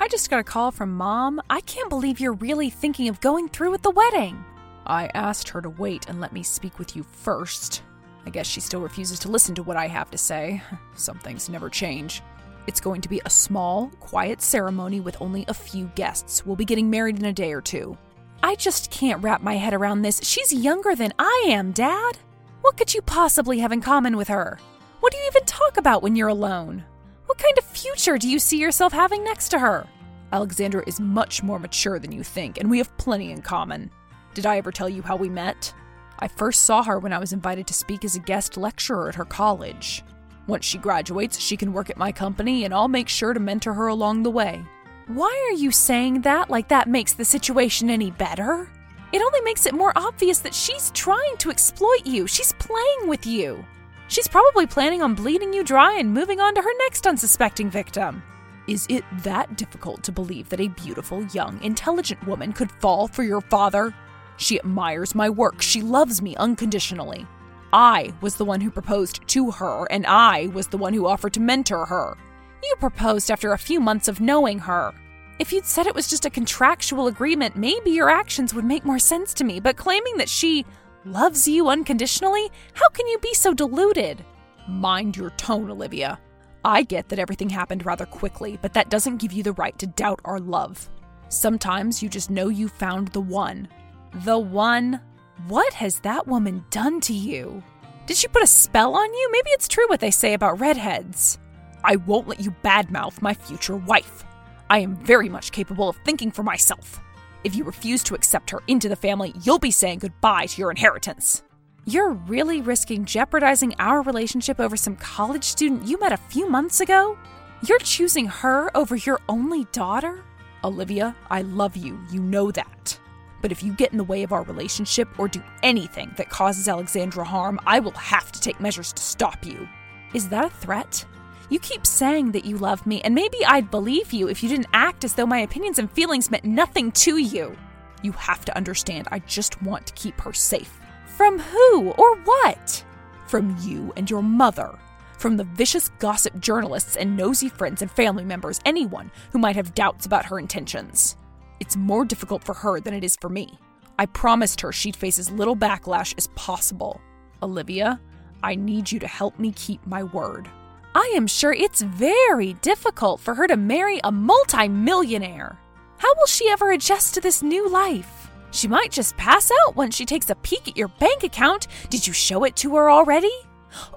I just got a call from mom. I can't believe you're really thinking of going through with the wedding. I asked her to wait and let me speak with you first. I guess she still refuses to listen to what I have to say. Some things never change. It's going to be a small, quiet ceremony with only a few guests. We'll be getting married in a day or two. I just can't wrap my head around this. She's younger than I am, Dad. What could you possibly have in common with her? What do you even talk about when you're alone? What kind of future do you see yourself having next to her? Alexandra is much more mature than you think, and we have plenty in common. Did I ever tell you how we met? I first saw her when I was invited to speak as a guest lecturer at her college. Once she graduates, she can work at my company, and I'll make sure to mentor her along the way. Why are you saying that like that makes the situation any better? It only makes it more obvious that she's trying to exploit you. She's playing with you. She's probably planning on bleeding you dry and moving on to her next unsuspecting victim. Is it that difficult to believe that a beautiful, young, intelligent woman could fall for your father? She admires my work. She loves me unconditionally. I was the one who proposed to her, and I was the one who offered to mentor her. You proposed after a few months of knowing her. If you'd said it was just a contractual agreement, maybe your actions would make more sense to me, but claiming that she loves you unconditionally, how can you be so deluded? Mind your tone, Olivia. I get that everything happened rather quickly, but that doesn't give you the right to doubt our love. Sometimes you just know you found the one. The one? What has that woman done to you? Did she put a spell on you? Maybe it's true what they say about redheads. I won't let you badmouth my future wife. I am very much capable of thinking for myself. If you refuse to accept her into the family, you'll be saying goodbye to your inheritance. You're really risking jeopardizing our relationship over some college student you met a few months ago? You're choosing her over your only daughter? Olivia, I love you. You know that. But if you get in the way of our relationship or do anything that causes Alexandra harm, I will have to take measures to stop you. Is that a threat? You keep saying that you love me, and maybe I'd believe you if you didn't act as though my opinions and feelings meant nothing to you. You have to understand, I just want to keep her safe. From who or what? From you and your mother. From the vicious gossip journalists and nosy friends and family members, anyone who might have doubts about her intentions. It's more difficult for her than it is for me. I promised her she'd face as little backlash as possible. Olivia, I need you to help me keep my word. I am sure it's very difficult for her to marry a multimillionaire. How will she ever adjust to this new life? She might just pass out once she takes a peek at your bank account. Did you show it to her already?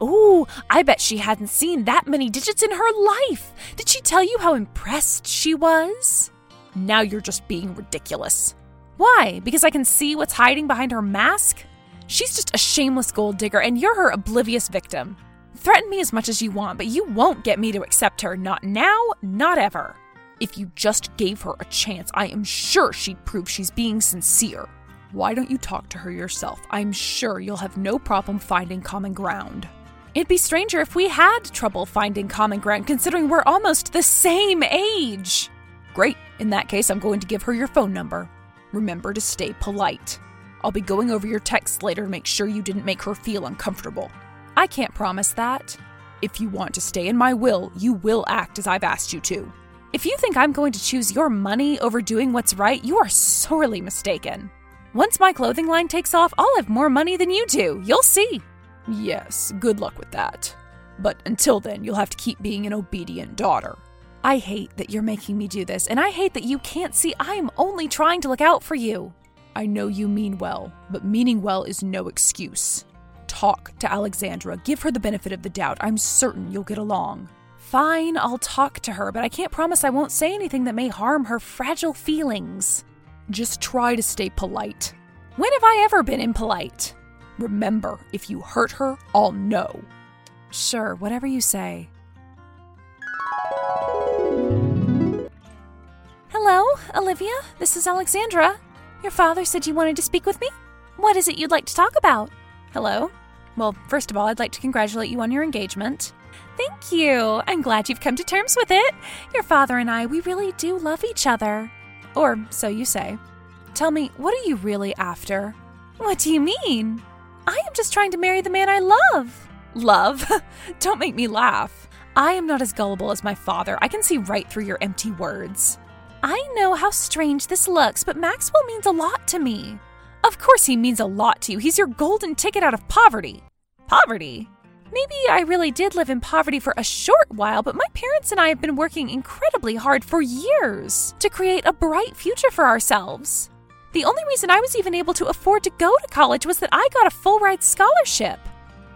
Oh, I bet she hadn't seen that many digits in her life. Did she tell you how impressed she was? Now you're just being ridiculous. Why? Because I can see what's hiding behind her mask? She's just a shameless gold digger, and you're her oblivious victim. Threaten me as much as you want, but you won't get me to accept her. Not now, not ever. If you just gave her a chance, I am sure she'd prove she's being sincere. Why don't you talk to her yourself? I'm sure you'll have no problem finding common ground. It'd be stranger if we had trouble finding common ground, considering we're almost the same age. Great. In that case, I'm going to give her your phone number. Remember to stay polite. I'll be going over your texts later to make sure you didn't make her feel uncomfortable. I can't promise that. If you want to stay in my will, you will act as I've asked you to. If you think I'm going to choose your money over doing what's right, you are sorely mistaken. Once my clothing line takes off, I'll have more money than you do. You'll see. Yes, good luck with that. But until then, you'll have to keep being an obedient daughter. I hate that you're making me do this, and I hate that you can't see I'm only trying to look out for you. I know you mean well, but meaning well is no excuse. Talk to Alexandra, give her the benefit of the doubt. I'm certain you'll get along. Fine, I'll talk to her, but I can't promise I won't say anything that may harm her fragile feelings. Just try to stay polite. When have I ever been impolite? Remember, if you hurt her, I'll know. Sure, whatever you say. Hello, Olivia. This is Alexandra. Your father said you wanted to speak with me? What is it you'd like to talk about? Hello. Well, first of all, I'd like to congratulate you on your engagement. Thank you. I'm glad you've come to terms with it. Your father and I, we really do love each other. Or so you say. Tell me, what are you really after? What do you mean? I am just trying to marry the man I love. Love? Don't make me laugh. I am not as gullible as my father. I can see right through your empty words. I know how strange this looks, but Maxwell means a lot to me. Of course, he means a lot to you. He's your golden ticket out of poverty. Poverty? Maybe I really did live in poverty for a short while, but my parents and I have been working incredibly hard for years to create a bright future for ourselves. The only reason I was even able to afford to go to college was that I got a full ride scholarship.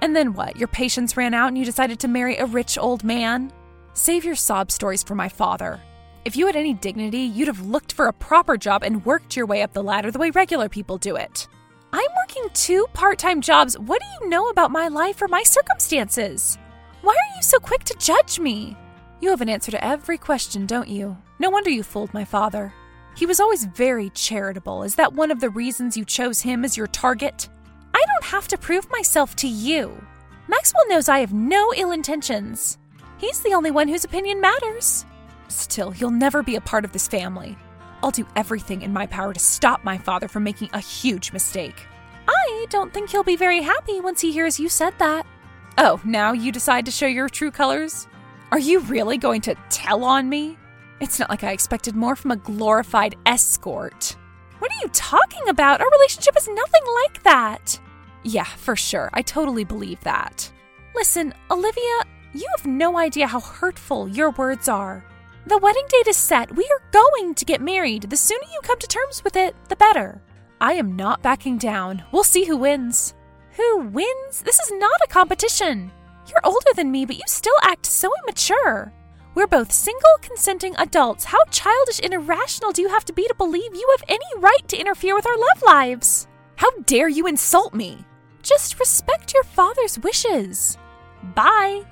And then what? Your patience ran out and you decided to marry a rich old man? Save your sob stories for my father. If you had any dignity, you'd have looked for a proper job and worked your way up the ladder the way regular people do it. I'm working two part time jobs. What do you know about my life or my circumstances? Why are you so quick to judge me? You have an answer to every question, don't you? No wonder you fooled my father. He was always very charitable. Is that one of the reasons you chose him as your target? I don't have to prove myself to you. Maxwell knows I have no ill intentions. He's the only one whose opinion matters. Still, you'll never be a part of this family. I'll do everything in my power to stop my father from making a huge mistake. I don't think he'll be very happy once he hears you said that. Oh, now you decide to show your true colors? Are you really going to tell on me? It's not like I expected more from a glorified escort. What are you talking about? Our relationship is nothing like that. Yeah, for sure. I totally believe that. Listen, Olivia, you have no idea how hurtful your words are. The wedding date is set. We are going to get married. The sooner you come to terms with it, the better. I am not backing down. We'll see who wins. Who wins? This is not a competition. You're older than me, but you still act so immature. We're both single, consenting adults. How childish and irrational do you have to be to believe you have any right to interfere with our love lives? How dare you insult me? Just respect your father's wishes. Bye.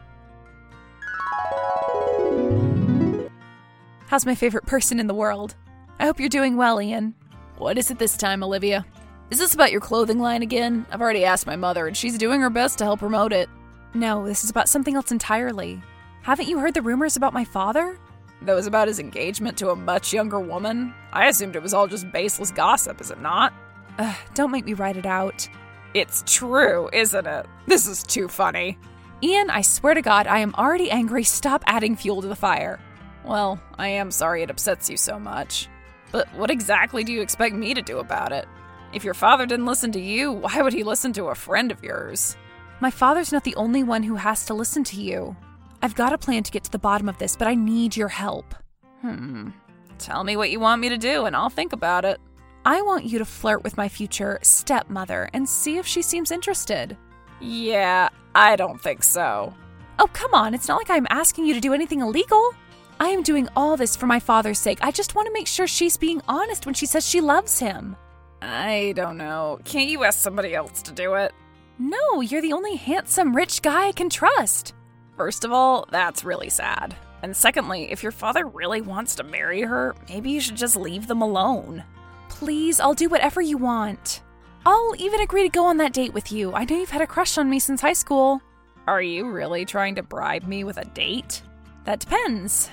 How's my favorite person in the world? I hope you're doing well, Ian. What is it this time, Olivia? Is this about your clothing line again? I've already asked my mother, and she's doing her best to help promote it. No, this is about something else entirely. Haven't you heard the rumors about my father? That was about his engagement to a much younger woman? I assumed it was all just baseless gossip, is it not? Ugh, don't make me write it out. It's true, isn't it? This is too funny. Ian, I swear to God, I am already angry. Stop adding fuel to the fire. Well, I am sorry it upsets you so much. But what exactly do you expect me to do about it? If your father didn't listen to you, why would he listen to a friend of yours? My father's not the only one who has to listen to you. I've got a plan to get to the bottom of this, but I need your help. Hmm. Tell me what you want me to do, and I'll think about it. I want you to flirt with my future stepmother and see if she seems interested. Yeah, I don't think so. Oh, come on, it's not like I'm asking you to do anything illegal. I am doing all this for my father's sake. I just want to make sure she's being honest when she says she loves him. I don't know. Can't you ask somebody else to do it? No, you're the only handsome, rich guy I can trust. First of all, that's really sad. And secondly, if your father really wants to marry her, maybe you should just leave them alone. Please, I'll do whatever you want. I'll even agree to go on that date with you. I know you've had a crush on me since high school. Are you really trying to bribe me with a date? That depends.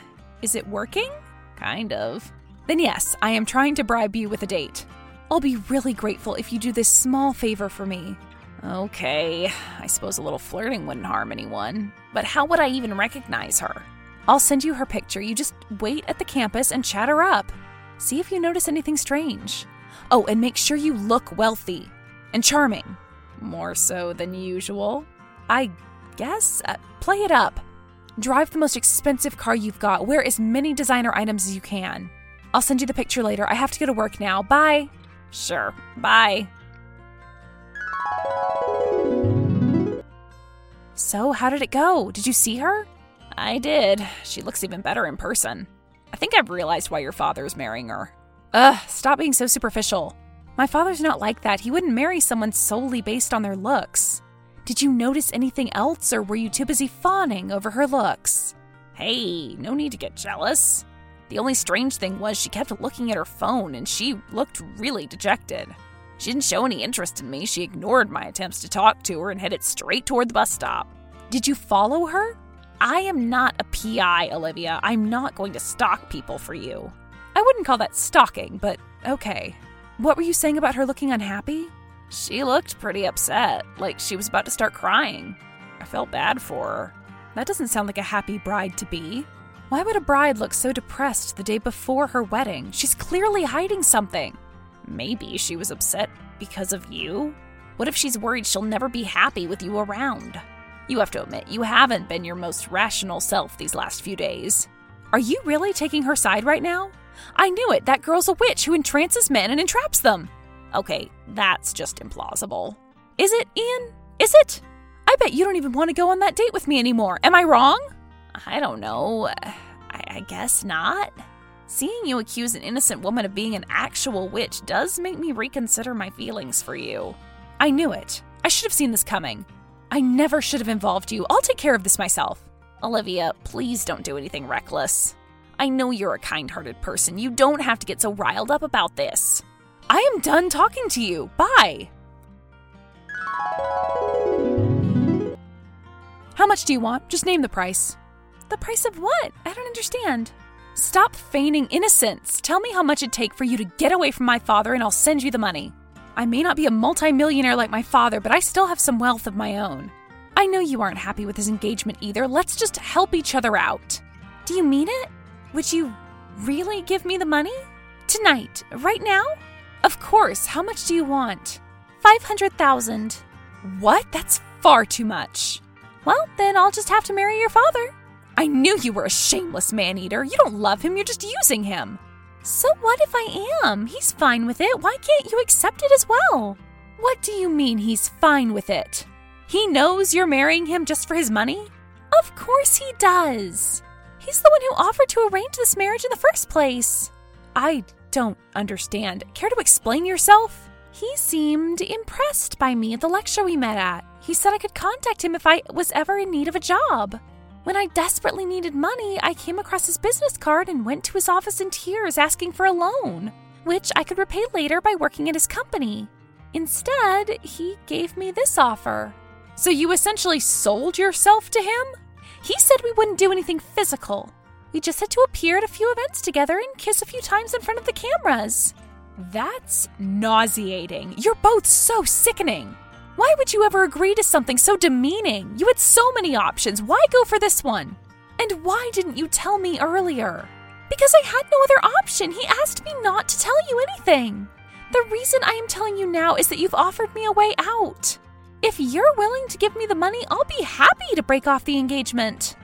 Is it working? Kind of. Then, yes, I am trying to bribe you with a date. I'll be really grateful if you do this small favor for me. Okay, I suppose a little flirting wouldn't harm anyone. But how would I even recognize her? I'll send you her picture. You just wait at the campus and chat her up. See if you notice anything strange. Oh, and make sure you look wealthy and charming. More so than usual. I guess. Uh, play it up. Drive the most expensive car you've got. Wear as many designer items as you can. I'll send you the picture later. I have to go to work now. Bye. Sure. Bye. So, how did it go? Did you see her? I did. She looks even better in person. I think I've realized why your father's marrying her. Ugh, stop being so superficial. My father's not like that. He wouldn't marry someone solely based on their looks. Did you notice anything else, or were you too busy fawning over her looks? Hey, no need to get jealous. The only strange thing was she kept looking at her phone and she looked really dejected. She didn't show any interest in me. She ignored my attempts to talk to her and headed straight toward the bus stop. Did you follow her? I am not a PI, Olivia. I'm not going to stalk people for you. I wouldn't call that stalking, but okay. What were you saying about her looking unhappy? She looked pretty upset, like she was about to start crying. I felt bad for her. That doesn't sound like a happy bride to be. Why would a bride look so depressed the day before her wedding? She's clearly hiding something. Maybe she was upset because of you? What if she's worried she'll never be happy with you around? You have to admit, you haven't been your most rational self these last few days. Are you really taking her side right now? I knew it. That girl's a witch who entrances men and entraps them. Okay, that's just implausible. Is it, Ian? Is it? I bet you don't even want to go on that date with me anymore. Am I wrong? I don't know. I, I guess not. Seeing you accuse an innocent woman of being an actual witch does make me reconsider my feelings for you. I knew it. I should have seen this coming. I never should have involved you. I'll take care of this myself. Olivia, please don't do anything reckless. I know you're a kind hearted person. You don't have to get so riled up about this. I am done talking to you. Bye. How much do you want? Just name the price. The price of what? I don't understand. Stop feigning innocence. Tell me how much it'd take for you to get away from my father, and I'll send you the money. I may not be a multimillionaire like my father, but I still have some wealth of my own. I know you aren't happy with his engagement either. Let's just help each other out. Do you mean it? Would you really give me the money? Tonight, right now? Of course. How much do you want? 500,000. What? That's far too much. Well, then I'll just have to marry your father. I knew you were a shameless man eater. You don't love him, you're just using him. So what if I am? He's fine with it. Why can't you accept it as well? What do you mean he's fine with it? He knows you're marrying him just for his money? Of course he does. He's the one who offered to arrange this marriage in the first place. I don't understand. Care to explain yourself? He seemed impressed by me at the lecture we met at. He said I could contact him if I was ever in need of a job. When I desperately needed money, I came across his business card and went to his office in tears asking for a loan, which I could repay later by working at his company. Instead, he gave me this offer. So you essentially sold yourself to him? He said we wouldn't do anything physical. We just had to appear at a few events together and kiss a few times in front of the cameras. That's nauseating. You're both so sickening. Why would you ever agree to something so demeaning? You had so many options. Why go for this one? And why didn't you tell me earlier? Because I had no other option. He asked me not to tell you anything. The reason I am telling you now is that you've offered me a way out. If you're willing to give me the money, I'll be happy to break off the engagement.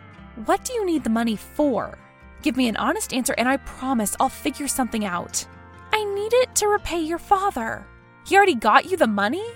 What do you need the money for? Give me an honest answer, and I promise I'll figure something out. I need it to repay your father. He already got you the money?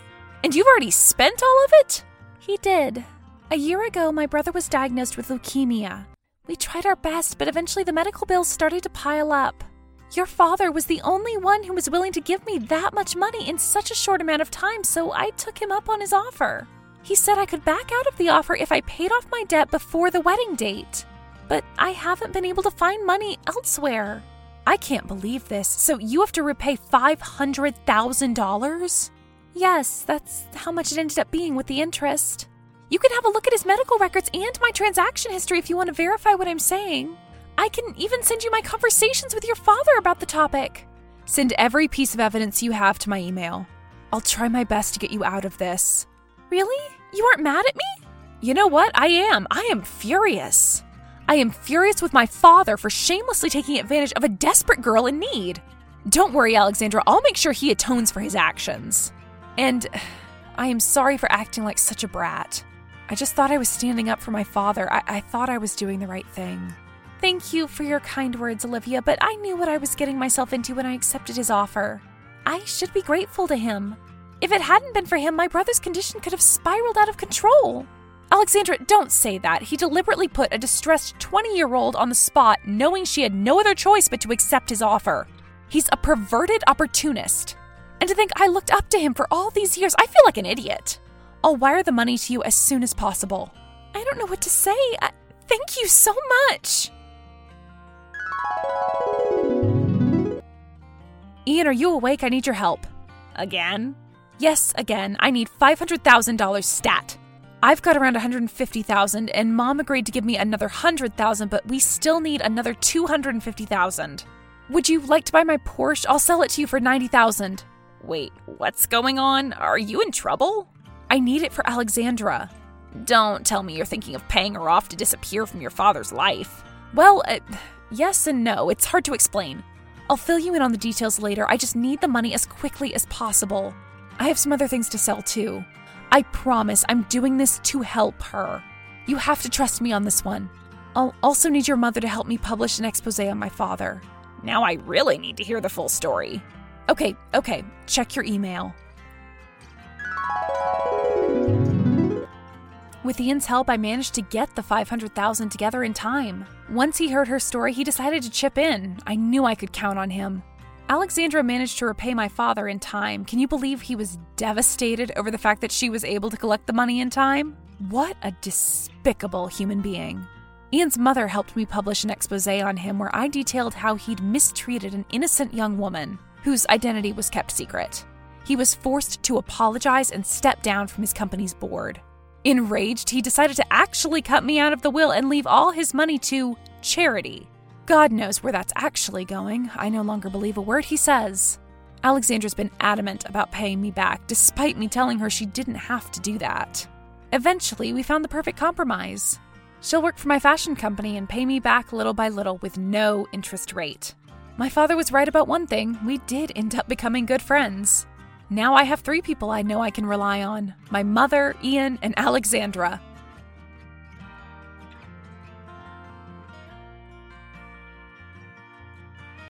And you've already spent all of it? He did. A year ago, my brother was diagnosed with leukemia. We tried our best, but eventually the medical bills started to pile up. Your father was the only one who was willing to give me that much money in such a short amount of time, so I took him up on his offer. He said I could back out of the offer if I paid off my debt before the wedding date. But I haven't been able to find money elsewhere. I can't believe this. So you have to repay $500,000? Yes, that's how much it ended up being with the interest. You can have a look at his medical records and my transaction history if you want to verify what I'm saying. I can even send you my conversations with your father about the topic. Send every piece of evidence you have to my email. I'll try my best to get you out of this. Really? You aren't mad at me? You know what? I am. I am furious. I am furious with my father for shamelessly taking advantage of a desperate girl in need. Don't worry, Alexandra, I'll make sure he atones for his actions. And I am sorry for acting like such a brat. I just thought I was standing up for my father. I, I thought I was doing the right thing. Thank you for your kind words, Olivia, but I knew what I was getting myself into when I accepted his offer. I should be grateful to him. If it hadn't been for him, my brother's condition could have spiraled out of control. Alexandra, don't say that. He deliberately put a distressed 20 year old on the spot, knowing she had no other choice but to accept his offer. He's a perverted opportunist. And to think I looked up to him for all these years, I feel like an idiot. I'll wire the money to you as soon as possible. I don't know what to say. I, thank you so much. Ian, are you awake? I need your help. Again? Yes, again. I need $500,000 stat. I've got around 150,000 and mom agreed to give me another 100,000, but we still need another 250,000. Would you like to buy my Porsche? I'll sell it to you for 90,000. Wait, what's going on? Are you in trouble? I need it for Alexandra. Don't tell me you're thinking of paying her off to disappear from your father's life. Well, uh, yes and no. It's hard to explain. I'll fill you in on the details later. I just need the money as quickly as possible. I have some other things to sell too. I promise I'm doing this to help her. You have to trust me on this one. I'll also need your mother to help me publish an expose on my father. Now I really need to hear the full story. Okay, okay, check your email. With Ian's help, I managed to get the 500,000 together in time. Once he heard her story, he decided to chip in. I knew I could count on him. Alexandra managed to repay my father in time. Can you believe he was devastated over the fact that she was able to collect the money in time? What a despicable human being. Ian's mother helped me publish an expose on him where I detailed how he'd mistreated an innocent young woman whose identity was kept secret. He was forced to apologize and step down from his company's board. Enraged, he decided to actually cut me out of the will and leave all his money to charity. God knows where that's actually going. I no longer believe a word he says. Alexandra's been adamant about paying me back, despite me telling her she didn't have to do that. Eventually, we found the perfect compromise. She'll work for my fashion company and pay me back little by little with no interest rate. My father was right about one thing we did end up becoming good friends. Now I have three people I know I can rely on my mother, Ian, and Alexandra.